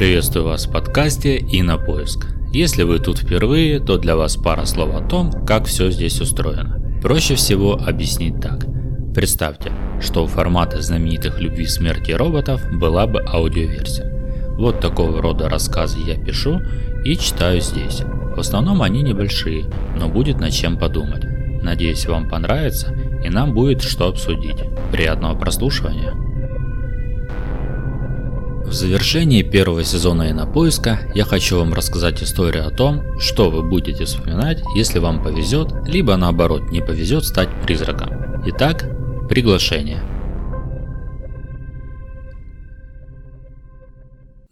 Приветствую вас в подкасте и на поиск. Если вы тут впервые, то для вас пара слов о том, как все здесь устроено. Проще всего объяснить так. Представьте, что у формата знаменитых «Любви, смерти роботов» была бы аудиоверсия. Вот такого рода рассказы я пишу и читаю здесь. В основном они небольшие, но будет над чем подумать. Надеюсь, вам понравится и нам будет что обсудить. Приятного прослушивания! В завершении первого сезона Инопоиска я хочу вам рассказать историю о том, что вы будете вспоминать, если вам повезет, либо наоборот не повезет стать призраком. Итак, приглашение.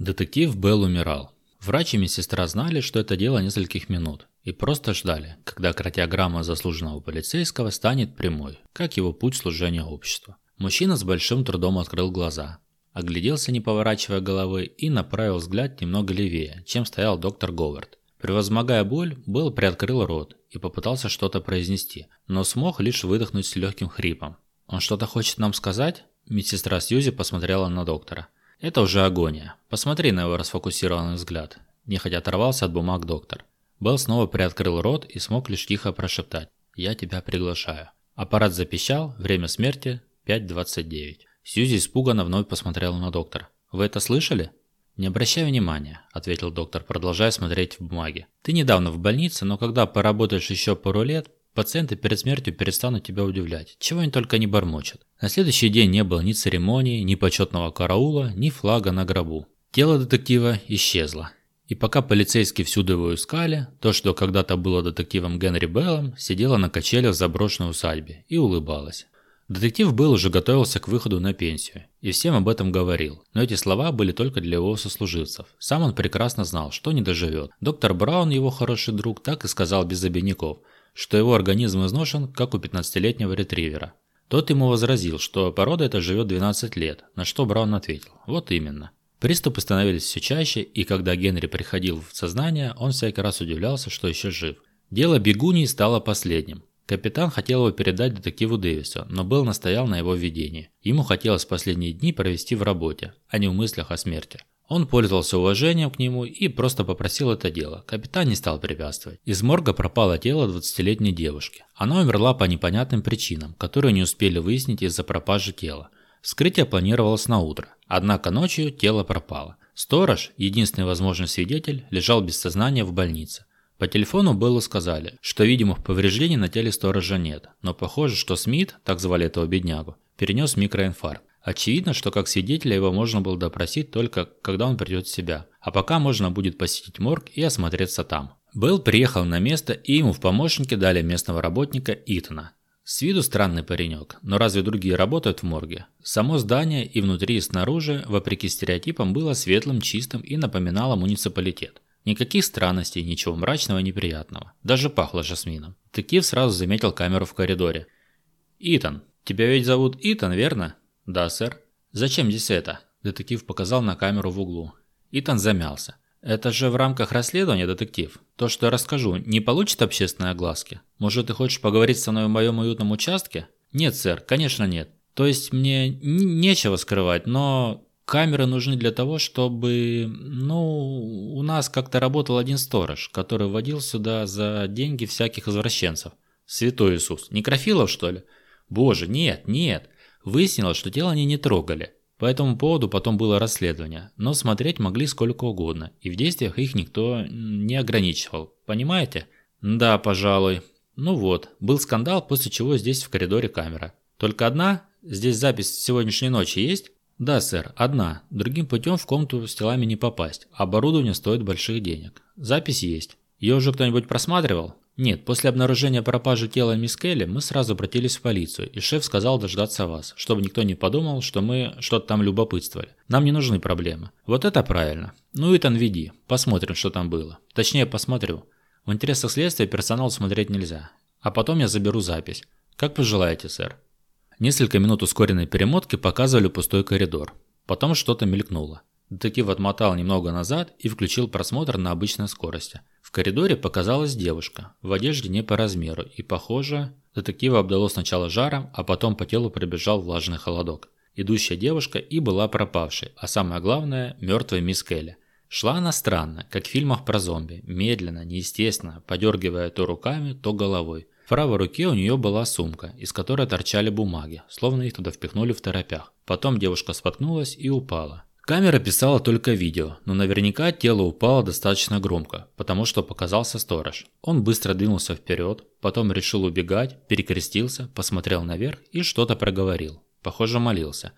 Детектив Белл умирал. Врач и медсестра знали, что это дело нескольких минут, и просто ждали, когда картиограмма заслуженного полицейского станет прямой, как его путь служения обществу. Мужчина с большим трудом открыл глаза, Огляделся, не поворачивая головы, и направил взгляд немного левее, чем стоял доктор Говард. Превозмогая боль, Белл приоткрыл рот и попытался что-то произнести, но смог лишь выдохнуть с легким хрипом. «Он что-то хочет нам сказать?» Медсестра Сьюзи посмотрела на доктора. «Это уже агония. Посмотри на его расфокусированный взгляд». Нехотя оторвался от бумаг доктор. Белл снова приоткрыл рот и смог лишь тихо прошептать. «Я тебя приглашаю». Аппарат запищал, время смерти 5.29. Сьюзи испуганно вновь посмотрела на доктора. «Вы это слышали?» «Не обращай внимания», – ответил доктор, продолжая смотреть в бумаги. «Ты недавно в больнице, но когда поработаешь еще пару лет, пациенты перед смертью перестанут тебя удивлять. Чего они только не бормочут». На следующий день не было ни церемонии, ни почетного караула, ни флага на гробу. Тело детектива исчезло. И пока полицейские всюду его искали, то, что когда-то было детективом Генри Беллом, сидела на качелях в заброшенной усадьбе и улыбалась. Детектив был уже готовился к выходу на пенсию и всем об этом говорил, но эти слова были только для его сослуживцев. Сам он прекрасно знал, что не доживет. Доктор Браун, его хороший друг, так и сказал без обиняков, что его организм изношен, как у 15-летнего ретривера. Тот ему возразил, что порода эта живет 12 лет, на что Браун ответил «Вот именно». Приступы становились все чаще, и когда Генри приходил в сознание, он всякий раз удивлялся, что еще жив. Дело бегуней стало последним. Капитан хотел его передать детективу Дэвису, но Белл настоял на его введении. Ему хотелось последние дни провести в работе, а не в мыслях о смерти. Он пользовался уважением к нему и просто попросил это дело. Капитан не стал препятствовать. Из морга пропало тело 20-летней девушки. Она умерла по непонятным причинам, которые не успели выяснить из-за пропажи тела. Вскрытие планировалось на утро, однако ночью тело пропало. Сторож, единственный возможный свидетель, лежал без сознания в больнице. По телефону Беллу сказали, что видимых повреждений на теле сторожа нет, но похоже, что Смит, так звали этого беднягу, перенес микроинфаркт. Очевидно, что как свидетеля его можно было допросить только когда он придет в себя, а пока можно будет посетить морг и осмотреться там. Белл приехал на место и ему в помощники дали местного работника Итана. С виду странный паренек, но разве другие работают в морге? Само здание и внутри и снаружи, вопреки стереотипам, было светлым, чистым и напоминало муниципалитет. Никаких странностей, ничего мрачного и неприятного. Даже пахло жасмином. Детектив сразу заметил камеру в коридоре. «Итан, тебя ведь зовут Итан, верно?» «Да, сэр». «Зачем здесь это?» Детектив показал на камеру в углу. Итан замялся. «Это же в рамках расследования, детектив. То, что я расскажу, не получит общественной огласки? Может, ты хочешь поговорить со мной в моем уютном участке?» «Нет, сэр, конечно нет. То есть мне нечего скрывать, но Камеры нужны для того, чтобы, ну, у нас как-то работал один сторож, который водил сюда за деньги всяких извращенцев. Святой Иисус. Некрофилов, что ли? Боже, нет, нет. Выяснилось, что тело они не трогали. По этому поводу потом было расследование, но смотреть могли сколько угодно, и в действиях их никто не ограничивал. Понимаете? Да, пожалуй. Ну вот, был скандал, после чего здесь в коридоре камера. Только одна? Здесь запись сегодняшней ночи есть? «Да, сэр, одна. Другим путем в комнату с телами не попасть. Оборудование стоит больших денег. Запись есть. Ее уже кто-нибудь просматривал?» «Нет, после обнаружения пропажи тела мисс Келли мы сразу обратились в полицию, и шеф сказал дождаться вас, чтобы никто не подумал, что мы что-то там любопытствовали. Нам не нужны проблемы». «Вот это правильно. Ну, Итан, веди. Посмотрим, что там было. Точнее, посмотрю. В интересах следствия персонал смотреть нельзя. А потом я заберу запись. Как пожелаете, сэр». Несколько минут ускоренной перемотки показывали пустой коридор. Потом что-то мелькнуло. Детектив отмотал немного назад и включил просмотр на обычной скорости. В коридоре показалась девушка, в одежде не по размеру, и, похоже, детектива обдало сначала жаром, а потом по телу пробежал влажный холодок. Идущая девушка и была пропавшей, а самое главное – мертвой мисс Келли. Шла она странно, как в фильмах про зомби, медленно, неестественно, подергивая то руками, то головой. В правой руке у нее была сумка, из которой торчали бумаги, словно их туда впихнули в торопях. Потом девушка споткнулась и упала. Камера писала только видео, но наверняка тело упало достаточно громко, потому что показался сторож. Он быстро двинулся вперед, потом решил убегать, перекрестился, посмотрел наверх и что-то проговорил. Похоже, молился.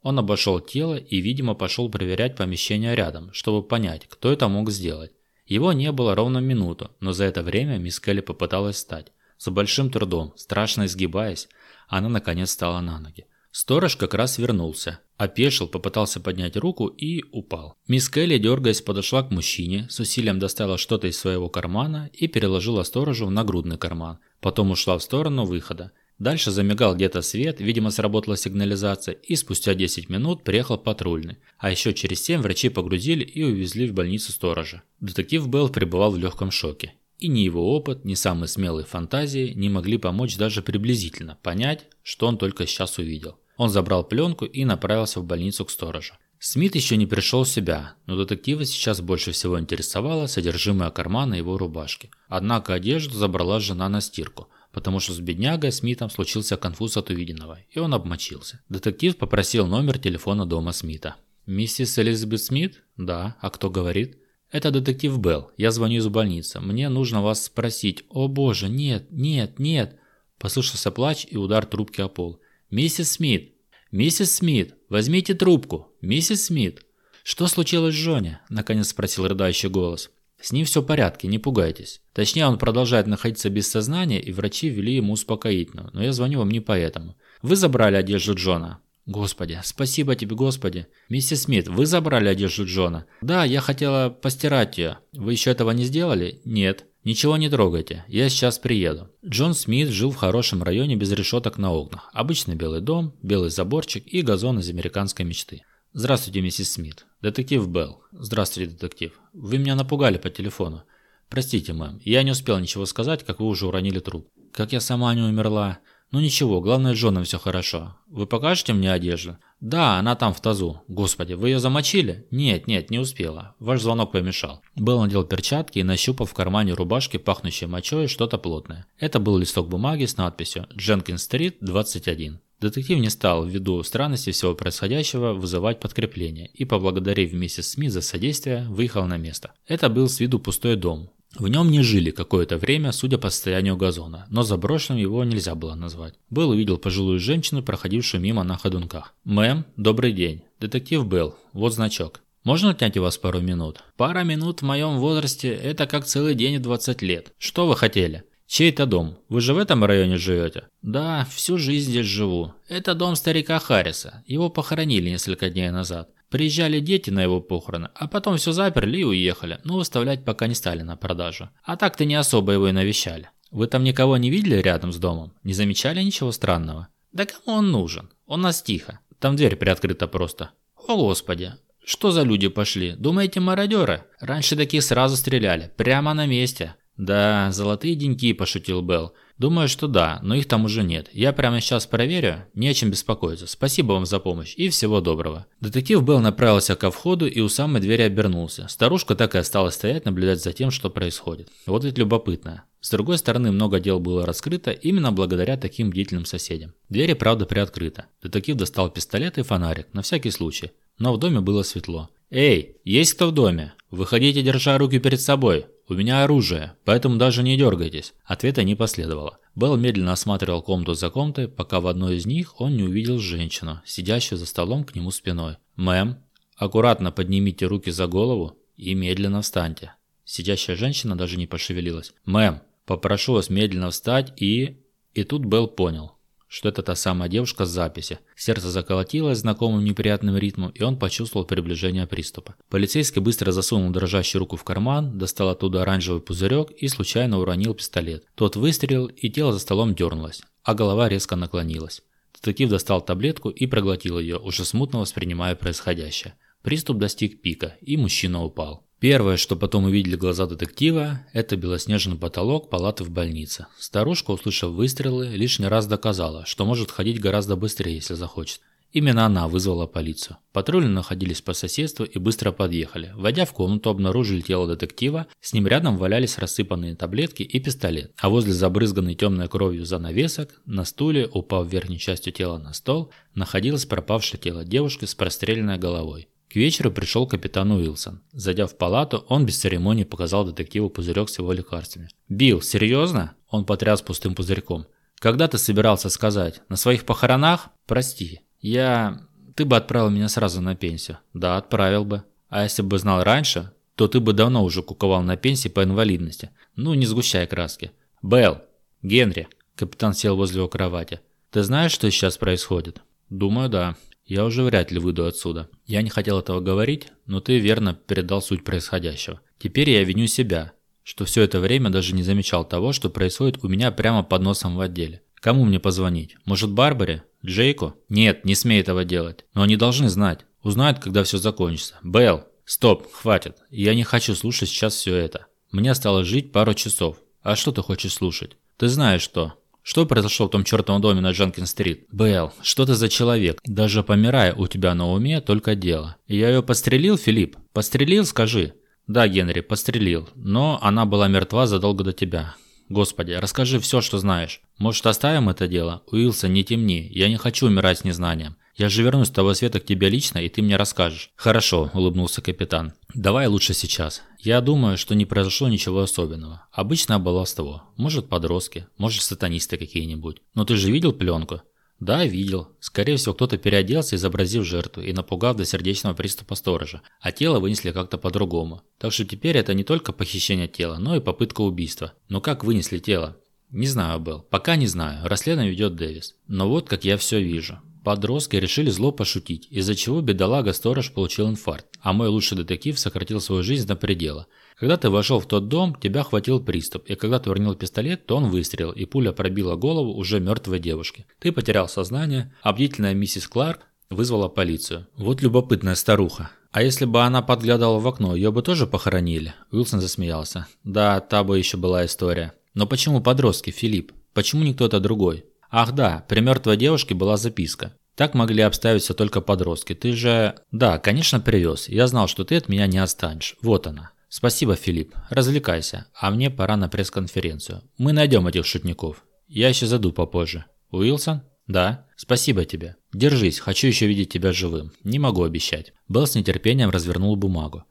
Он обошел тело и, видимо, пошел проверять помещение рядом, чтобы понять, кто это мог сделать. Его не было ровно минуту, но за это время мисс Келли попыталась встать. С большим трудом, страшно изгибаясь, она наконец встала на ноги. Сторож как раз вернулся. Опешил, попытался поднять руку и упал. Мисс Келли, дергаясь, подошла к мужчине, с усилием достала что-то из своего кармана и переложила сторожу в нагрудный карман. Потом ушла в сторону выхода. Дальше замигал где-то свет, видимо сработала сигнализация, и спустя 10 минут приехал патрульный. А еще через 7 врачи погрузили и увезли в больницу сторожа. Детектив Белл пребывал в легком шоке. И ни его опыт, ни самые смелые фантазии не могли помочь даже приблизительно понять, что он только сейчас увидел. Он забрал пленку и направился в больницу к сторожу. Смит еще не пришел в себя, но детектива сейчас больше всего интересовало содержимое кармана его рубашки. Однако одежду забрала жена на стирку, потому что с беднягой Смитом случился конфуз от увиденного, и он обмочился. Детектив попросил номер телефона дома Смита. «Миссис Элизабет Смит?» «Да. А кто говорит?» «Это детектив Белл. Я звоню из больницы. Мне нужно вас спросить». «О боже, нет, нет, нет!» Послышался плач и удар трубки о пол. «Миссис Смит! Миссис Смит! Возьмите трубку! Миссис Смит!» «Что случилось с Джонни?» – наконец спросил рыдающий голос. «С ним все в порядке, не пугайтесь. Точнее, он продолжает находиться без сознания, и врачи ввели ему успокоительную, но я звоню вам не поэтому. Вы забрали одежду Джона?» «Господи, спасибо тебе, Господи!» «Миссис Смит, вы забрали одежду Джона?» «Да, я хотела постирать ее. Вы еще этого не сделали?» «Нет». «Ничего не трогайте, я сейчас приеду». Джон Смит жил в хорошем районе без решеток на окнах. Обычный белый дом, белый заборчик и газон из американской мечты. «Здравствуйте, миссис Смит. Детектив Белл. Здравствуйте, детектив. Вы меня напугали по телефону. Простите, мэм, я не успел ничего сказать, как вы уже уронили труп. Как я сама не умерла. Ну ничего, главное, с Джоном все хорошо. Вы покажете мне одежду? Да, она там в тазу. Господи, вы ее замочили? Нет, нет, не успела. Ваш звонок помешал. Белл надел перчатки и нащупал в кармане рубашки, пахнущей мочой, что-то плотное. Это был листок бумаги с надписью «Дженкин-стрит, 21». Детектив не стал, ввиду странности всего происходящего, вызывать подкрепление и, поблагодарив миссис Смит за содействие, выехал на место. Это был с виду пустой дом. В нем не жили какое-то время, судя по состоянию газона, но заброшенным его нельзя было назвать. Белл увидел пожилую женщину, проходившую мимо на ходунках. «Мэм, добрый день. Детектив Белл. Вот значок. Можно отнять у вас пару минут? Пара минут в моем возрасте – это как целый день в 20 лет. Что вы хотели? Чей это дом? Вы же в этом районе живете? Да, всю жизнь здесь живу. Это дом старика Харриса. Его похоронили несколько дней назад. Приезжали дети на его похороны, а потом все заперли и уехали, но выставлять пока не стали на продажу. А так-то не особо его и навещали. Вы там никого не видели рядом с домом? Не замечали ничего странного? Да кому он нужен? У нас тихо. Там дверь приоткрыта просто. О господи, что за люди пошли? Думаете, мародеры? Раньше таких сразу стреляли, прямо на месте. «Да, золотые деньги», – пошутил Белл. «Думаю, что да, но их там уже нет. Я прямо сейчас проверю, не о чем беспокоиться. Спасибо вам за помощь и всего доброго». Детектив Белл направился ко входу и у самой двери обернулся. Старушка так и осталась стоять, наблюдать за тем, что происходит. Вот ведь любопытно. С другой стороны, много дел было раскрыто именно благодаря таким бдительным соседям. Двери, правда, приоткрыта. Детектив достал пистолет и фонарик, на всякий случай. Но в доме было светло. «Эй, есть кто в доме? Выходите, держа руки перед собой. У меня оружие, поэтому даже не дергайтесь». Ответа не последовало. Белл медленно осматривал комнату за комнатой, пока в одной из них он не увидел женщину, сидящую за столом к нему спиной. «Мэм, аккуратно поднимите руки за голову и медленно встаньте». Сидящая женщина даже не пошевелилась. «Мэм, попрошу вас медленно встать и...» И тут Белл понял что это та самая девушка с записи. Сердце заколотилось знакомым неприятным ритмом, и он почувствовал приближение приступа. Полицейский быстро засунул дрожащую руку в карман, достал оттуда оранжевый пузырек и случайно уронил пистолет. Тот выстрелил, и тело за столом дернулось, а голова резко наклонилась. Детектив достал таблетку и проглотил ее, уже смутно воспринимая происходящее. Приступ достиг пика, и мужчина упал. Первое, что потом увидели глаза детектива, это белоснежный потолок палаты в больнице. Старушка, услышав выстрелы, лишний раз доказала, что может ходить гораздо быстрее, если захочет. Именно она вызвала полицию. Патрули находились по соседству и быстро подъехали. Войдя в комнату, обнаружили тело детектива, с ним рядом валялись рассыпанные таблетки и пистолет. А возле забрызганной темной кровью занавесок, на стуле, упав верхней частью тела на стол, находилось пропавшее тело девушки с простреленной головой. К вечеру пришел капитан Уилсон. Зайдя в палату, он без церемонии показал детективу пузырек с его лекарствами. «Билл, серьезно?» Он потряс пустым пузырьком. «Когда ты собирался сказать? На своих похоронах? Прости, я... Ты бы отправил меня сразу на пенсию. Да, отправил бы. А если бы знал раньше, то ты бы давно уже куковал на пенсии по инвалидности. Ну, не сгущай краски. Белл, Генри. Капитан сел возле его кровати. Ты знаешь, что сейчас происходит? Думаю, да. Я уже вряд ли выйду отсюда. Я не хотел этого говорить, но ты верно передал суть происходящего. Теперь я виню себя, что все это время даже не замечал того, что происходит у меня прямо под носом в отделе. Кому мне позвонить? Может, Барбаре? Джейку? Нет, не смей этого делать. Но они должны знать. Узнают, когда все закончится. Белл, стоп, хватит. Я не хочу слушать сейчас все это. Мне осталось жить пару часов. А что ты хочешь слушать? Ты знаешь что? Что произошло в том чертовом доме на Джанкин-стрит? Белл, что ты за человек? Даже помирая, у тебя на уме только дело. Я ее подстрелил, Филипп? Подстрелил, скажи. Да, Генри, подстрелил. Но она была мертва задолго до тебя. Господи, расскажи все, что знаешь. Может, оставим это дело? Уилсон, не темни. Я не хочу умирать с незнанием. Я же вернусь с того света к тебе лично, и ты мне расскажешь. Хорошо, улыбнулся капитан. Давай лучше сейчас. Я думаю, что не произошло ничего особенного. Обычное баловство. Может, подростки, может, сатанисты какие-нибудь. Но ты же видел пленку? Да, видел. Скорее всего, кто-то переоделся, изобразив жертву и напугав до сердечного приступа сторожа, а тело вынесли как-то по-другому. Так что теперь это не только похищение тела, но и попытка убийства. Но как вынесли тело? Не знаю, Белл. Пока не знаю. Расследование ведет Дэвис. Но вот как я все вижу. Подростки решили зло пошутить, из-за чего бедолага-сторож получил инфаркт, а мой лучший детектив сократил свою жизнь до предела. Когда ты вошел в тот дом, тебя хватил приступ, и когда ты уронил пистолет, то он выстрелил, и пуля пробила голову уже мертвой девушки. Ты потерял сознание, а бдительная миссис Кларк вызвала полицию. Вот любопытная старуха. А если бы она подглядывала в окно, ее бы тоже похоронили? Уилсон засмеялся. Да, та бы еще была история. Но почему подростки, Филипп? Почему не кто-то другой? Ах да, при мертвой девушке была записка. Так могли обставиться только подростки. Ты же... Да, конечно, привез. Я знал, что ты от меня не отстанешь. Вот она. Спасибо, Филипп. Развлекайся. А мне пора на пресс-конференцию. Мы найдем этих шутников. Я еще заду попозже. Уилсон? Да. Спасибо тебе. Держись, хочу еще видеть тебя живым. Не могу обещать. Белл с нетерпением развернул бумагу.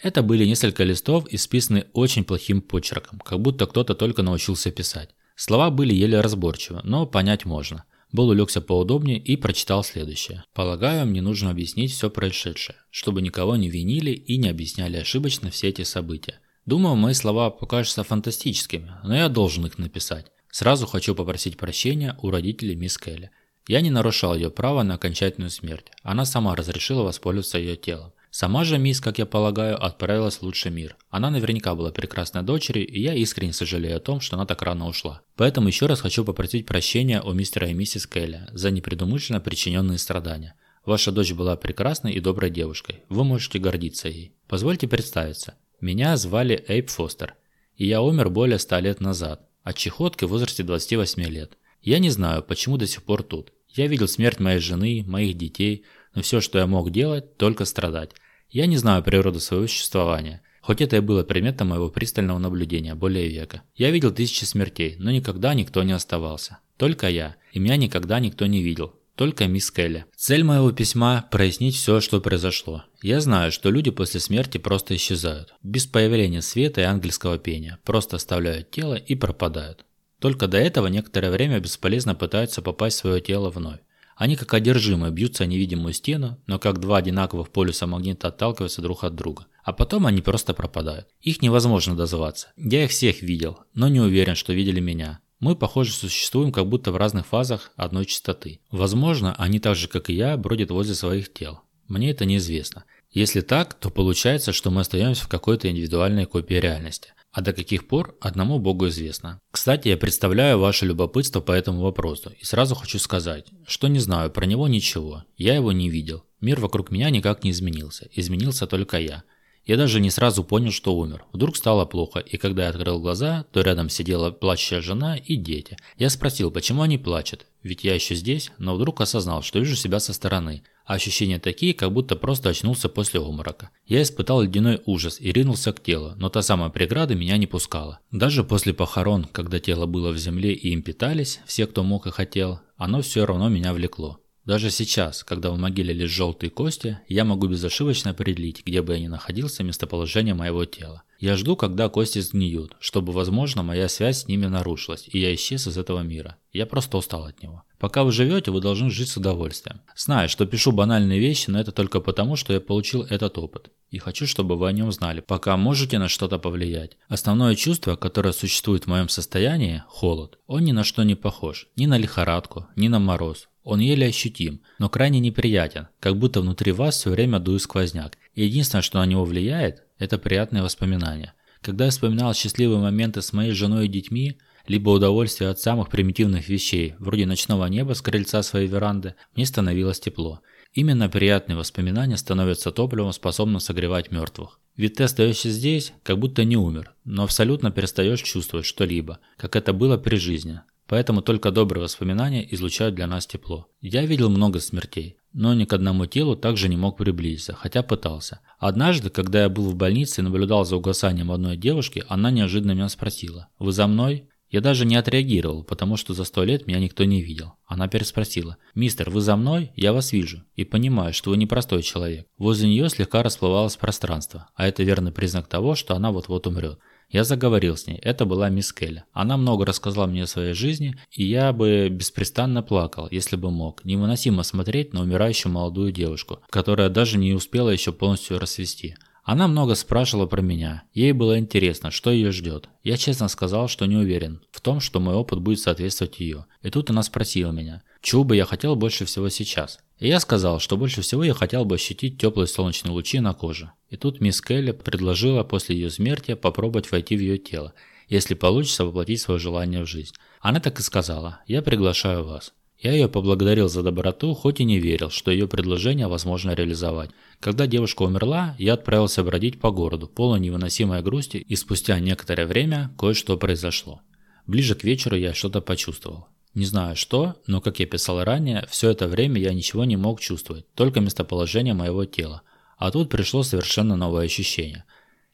Это были несколько листов, исписаны очень плохим почерком, как будто кто-то только научился писать. Слова были еле разборчивы, но понять можно. Бол улегся поудобнее и прочитал следующее. «Полагаю, мне нужно объяснить все происшедшее, чтобы никого не винили и не объясняли ошибочно все эти события. Думаю, мои слова покажутся фантастическими, но я должен их написать. Сразу хочу попросить прощения у родителей мисс Келли. Я не нарушал ее права на окончательную смерть. Она сама разрешила воспользоваться ее телом. Сама же мисс, как я полагаю, отправилась в лучший мир. Она наверняка была прекрасной дочерью, и я искренне сожалею о том, что она так рано ушла. Поэтому еще раз хочу попросить прощения у мистера и миссис Келли за непредумышленно причиненные страдания. Ваша дочь была прекрасной и доброй девушкой. Вы можете гордиться ей. Позвольте представиться. Меня звали Эйп Фостер, и я умер более 100 лет назад, от чехотки в возрасте 28 лет. Я не знаю, почему до сих пор тут. Я видел смерть моей жены, моих детей, но все, что я мог делать, только страдать. Я не знаю природу своего существования, хоть это и было предметом моего пристального наблюдения более века. Я видел тысячи смертей, но никогда никто не оставался. Только я, и меня никогда никто не видел. Только мисс Келли. Цель моего письма – прояснить все, что произошло. Я знаю, что люди после смерти просто исчезают. Без появления света и ангельского пения. Просто оставляют тело и пропадают. Только до этого некоторое время бесполезно пытаются попасть в свое тело вновь. Они как одержимые бьются о невидимую стену, но как два одинаковых полюса магнита отталкиваются друг от друга. А потом они просто пропадают. Их невозможно дозваться. Я их всех видел, но не уверен, что видели меня. Мы, похоже, существуем как будто в разных фазах одной частоты. Возможно, они так же, как и я, бродят возле своих тел. Мне это неизвестно. Если так, то получается, что мы остаемся в какой-то индивидуальной копии реальности. А до каких пор, одному Богу известно. Кстати, я представляю ваше любопытство по этому вопросу и сразу хочу сказать, что не знаю про него ничего, я его не видел. Мир вокруг меня никак не изменился, изменился только я. Я даже не сразу понял, что умер. Вдруг стало плохо, и когда я открыл глаза, то рядом сидела плачущая жена и дети. Я спросил, почему они плачут, ведь я еще здесь, но вдруг осознал, что вижу себя со стороны. А ощущения такие, как будто просто очнулся после обморока. Я испытал ледяной ужас и ринулся к телу, но та самая преграда меня не пускала. Даже после похорон, когда тело было в земле и им питались, все, кто мог и хотел, оно все равно меня влекло. Даже сейчас, когда в могиле лишь желтые кости, я могу безошибочно определить, где бы я ни находился, местоположение моего тела. Я жду, когда кости сгниют, чтобы, возможно, моя связь с ними нарушилась, и я исчез из этого мира. Я просто устал от него. Пока вы живете, вы должны жить с удовольствием. Знаю, что пишу банальные вещи, но это только потому, что я получил этот опыт. И хочу, чтобы вы о нем знали, пока можете на что-то повлиять. Основное чувство, которое существует в моем состоянии – холод. Он ни на что не похож. Ни на лихорадку, ни на мороз. Он еле ощутим, но крайне неприятен, как будто внутри вас все время дует сквозняк. И единственное, что на него влияет, это приятные воспоминания. Когда я вспоминал счастливые моменты с моей женой и детьми, либо удовольствие от самых примитивных вещей, вроде ночного неба с крыльца своей веранды, мне становилось тепло. Именно приятные воспоминания становятся топливом, способным согревать мертвых. Ведь ты остаешься здесь, как будто не умер, но абсолютно перестаешь чувствовать что-либо, как это было при жизни. Поэтому только добрые воспоминания излучают для нас тепло. Я видел много смертей, но ни к одному телу также не мог приблизиться, хотя пытался. Однажды, когда я был в больнице и наблюдал за угасанием одной девушки, она неожиданно меня спросила «Вы за мной?» Я даже не отреагировал, потому что за сто лет меня никто не видел. Она переспросила. «Мистер, вы за мной? Я вас вижу. И понимаю, что вы непростой человек». Возле нее слегка расплывалось пространство, а это верный признак того, что она вот-вот умрет. Я заговорил с ней, это была мисс Келли. Она много рассказала мне о своей жизни, и я бы беспрестанно плакал, если бы мог. Невыносимо смотреть на умирающую молодую девушку, которая даже не успела еще полностью расцвести. Она много спрашивала про меня. Ей было интересно, что ее ждет. Я честно сказал, что не уверен в том, что мой опыт будет соответствовать ее. И тут она спросила меня, чего бы я хотел больше всего сейчас. И я сказал, что больше всего я хотел бы ощутить теплые солнечные лучи на коже. И тут мисс Келли предложила после ее смерти попробовать войти в ее тело, если получится воплотить свое желание в жизнь. Она так и сказала, я приглашаю вас. Я ее поблагодарил за доброту, хоть и не верил, что ее предложение возможно реализовать. Когда девушка умерла, я отправился бродить по городу, полной невыносимой грусти, и спустя некоторое время кое-что произошло. Ближе к вечеру я что-то почувствовал. Не знаю что, но, как я писал ранее, все это время я ничего не мог чувствовать, только местоположение моего тела. А тут пришло совершенно новое ощущение.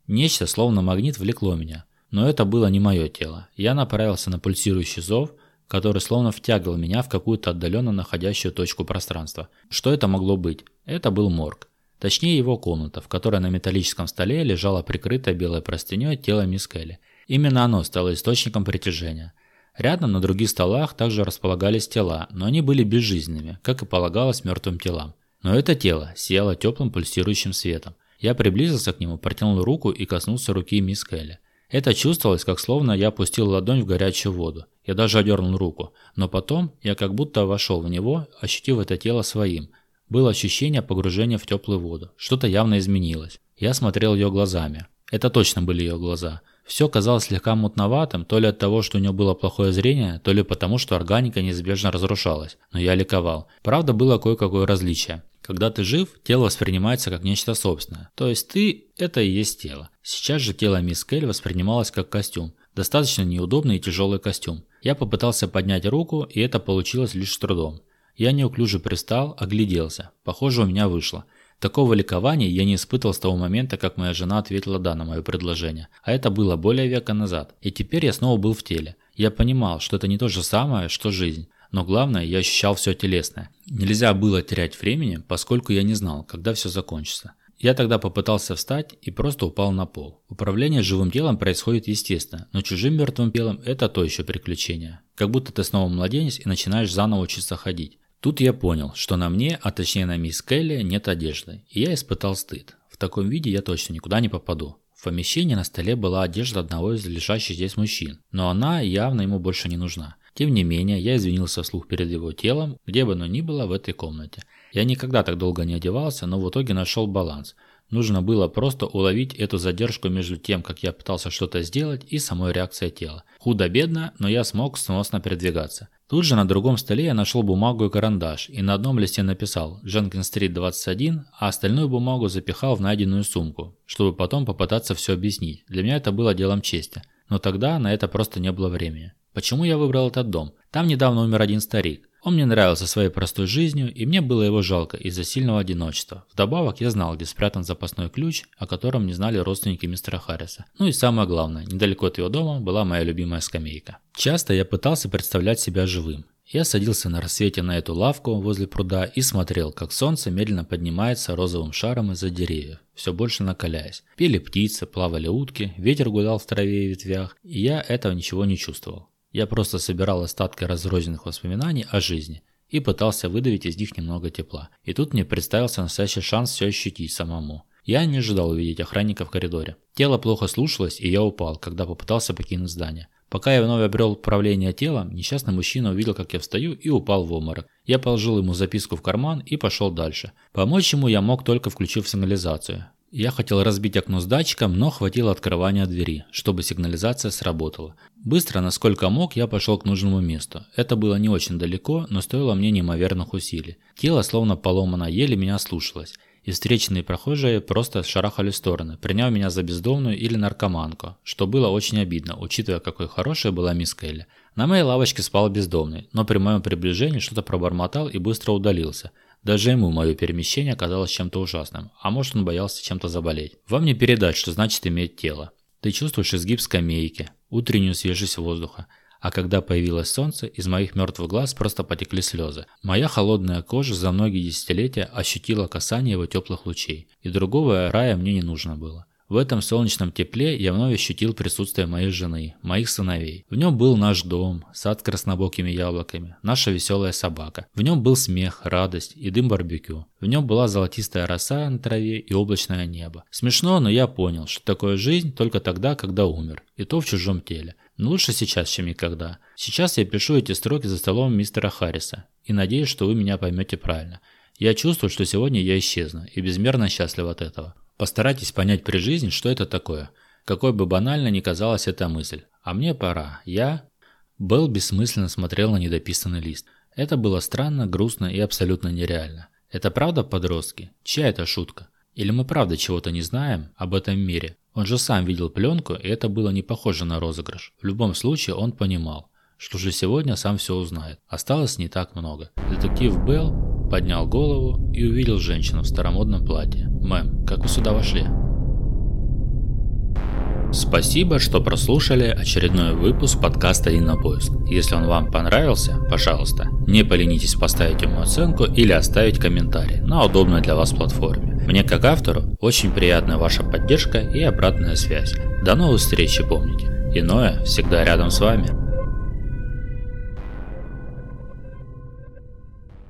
Нечто, словно магнит, влекло меня. Но это было не мое тело. Я направился на пульсирующий зов, который словно втягивал меня в какую-то отдаленно находящую точку пространства. Что это могло быть? Это был морг. Точнее его комната, в которой на металлическом столе лежало прикрытое белой простыней тело мисс. Именно оно стало источником притяжения. Рядом на других столах также располагались тела, но они были безжизненными, как и полагалось мертвым телам. Но это тело сияло теплым пульсирующим светом. Я приблизился к нему, протянул руку и коснулся руки мисс Келли. Это чувствовалось, как словно я опустил ладонь в горячую воду. Я даже одернул руку, но потом я как будто вошел в него, ощутив это тело своим. Было ощущение погружения в теплую воду. Что-то явно изменилось. Я смотрел ее глазами. Это точно были ее глаза. Все казалось слегка мутноватым, то ли от того, что у него было плохое зрение, то ли потому, что органика неизбежно разрушалась. Но я ликовал. Правда, было кое-какое различие. Когда ты жив, тело воспринимается как нечто собственное. То есть ты – это и есть тело. Сейчас же тело мисс Кель воспринималось как костюм. Достаточно неудобный и тяжелый костюм. Я попытался поднять руку, и это получилось лишь с трудом. Я неуклюже пристал, огляделся. Похоже, у меня вышло. Такого ликования я не испытывал с того момента, как моя жена ответила «да» на мое предложение. А это было более века назад. И теперь я снова был в теле. Я понимал, что это не то же самое, что жизнь. Но главное, я ощущал все телесное. Нельзя было терять времени, поскольку я не знал, когда все закончится. Я тогда попытался встать и просто упал на пол. Управление живым телом происходит естественно, но чужим мертвым телом – это то еще приключение. Как будто ты снова младенец и начинаешь заново учиться ходить. Тут я понял, что на мне, а точнее на мисс Келли, нет одежды, и я испытал стыд. В таком виде я точно никуда не попаду. В помещении на столе была одежда одного из лежащих здесь мужчин, но она явно ему больше не нужна. Тем не менее, я извинился вслух перед его телом, где бы оно ни было в этой комнате. Я никогда так долго не одевался, но в итоге нашел баланс. Нужно было просто уловить эту задержку между тем, как я пытался что-то сделать, и самой реакцией тела. Худо-бедно, но я смог сносно передвигаться. Тут же на другом столе я нашел бумагу и карандаш, и на одном листе написал «Дженкин-стрит 21», а остальную бумагу запихал в найденную сумку, чтобы потом попытаться все объяснить. Для меня это было делом чести. Но тогда на это просто не было времени. Почему я выбрал этот дом? Там недавно умер один старик. Он мне нравился своей простой жизнью, и мне было его жалко из-за сильного одиночества. Вдобавок, я знал, где спрятан запасной ключ, о котором не знали родственники мистера Харриса. Ну и самое главное, недалеко от его дома была моя любимая скамейка. Часто я пытался представлять себя живым. Я садился на рассвете на эту лавку возле пруда и смотрел, как солнце медленно поднимается розовым шаром из-за деревьев, все больше накаляясь. Пели птицы, плавали утки, ветер гулял в траве и ветвях, и я этого ничего не чувствовал. Я просто собирал остатки разрозненных воспоминаний о жизни и пытался выдавить из них немного тепла. И тут мне представился настоящий шанс все ощутить самому. Я не ожидал увидеть охранника в коридоре. Тело плохо слушалось, и я упал, когда попытался покинуть здание. Пока я вновь обрел управление телом, несчастный мужчина увидел, как я встаю и упал в обморок. Я положил ему записку в карман и пошел дальше. Помочь ему я мог только включив сигнализацию. Я хотел разбить окно с датчиком, но хватило открывания двери, чтобы сигнализация сработала. Быстро, насколько мог, я пошел к нужному месту. Это было не очень далеко, но стоило мне неимоверных усилий. Тело, словно поломано, еле меня слушалось. И встречные прохожие просто шарахали в стороны, приняв меня за бездомную или наркоманку, что было очень обидно, учитывая, какой хорошая была мисс Келли. На моей лавочке спал бездомный, но при моем приближении что-то пробормотал и быстро удалился – даже ему мое перемещение казалось чем-то ужасным, а может он боялся чем-то заболеть. Вам не передать, что значит иметь тело. Ты чувствуешь изгиб скамейки, утреннюю свежесть воздуха, а когда появилось солнце, из моих мертвых глаз просто потекли слезы. Моя холодная кожа за многие десятилетия ощутила касание его теплых лучей, и другого рая мне не нужно было. В этом солнечном тепле я вновь ощутил присутствие моей жены, моих сыновей. В нем был наш дом, сад с краснобокими яблоками, наша веселая собака. В нем был смех, радость и дым барбекю. В нем была золотистая роса на траве и облачное небо. Смешно, но я понял, что такое жизнь только тогда, когда умер. И то в чужом теле. Но лучше сейчас, чем никогда. Сейчас я пишу эти строки за столом мистера Харриса. И надеюсь, что вы меня поймете правильно. Я чувствую, что сегодня я исчезну, и безмерно счастлив от этого. Постарайтесь понять при жизни, что это такое, какой бы банально ни казалась эта мысль. А мне пора. Я... Белл бессмысленно смотрел на недописанный лист. Это было странно, грустно и абсолютно нереально. Это правда подростки? Чья это шутка? Или мы правда чего-то не знаем об этом мире? Он же сам видел пленку, и это было не похоже на розыгрыш. В любом случае он понимал, что же сегодня сам все узнает. Осталось не так много. Детектив Белл поднял голову и увидел женщину в старомодном платье. «Мэм, как вы сюда вошли?» Спасибо, что прослушали очередной выпуск подкаста «И на поиск». Если он вам понравился, пожалуйста, не поленитесь поставить ему оценку или оставить комментарий на удобной для вас платформе. Мне как автору очень приятна ваша поддержка и обратная связь. До новых встреч и помните, иное всегда рядом с вами.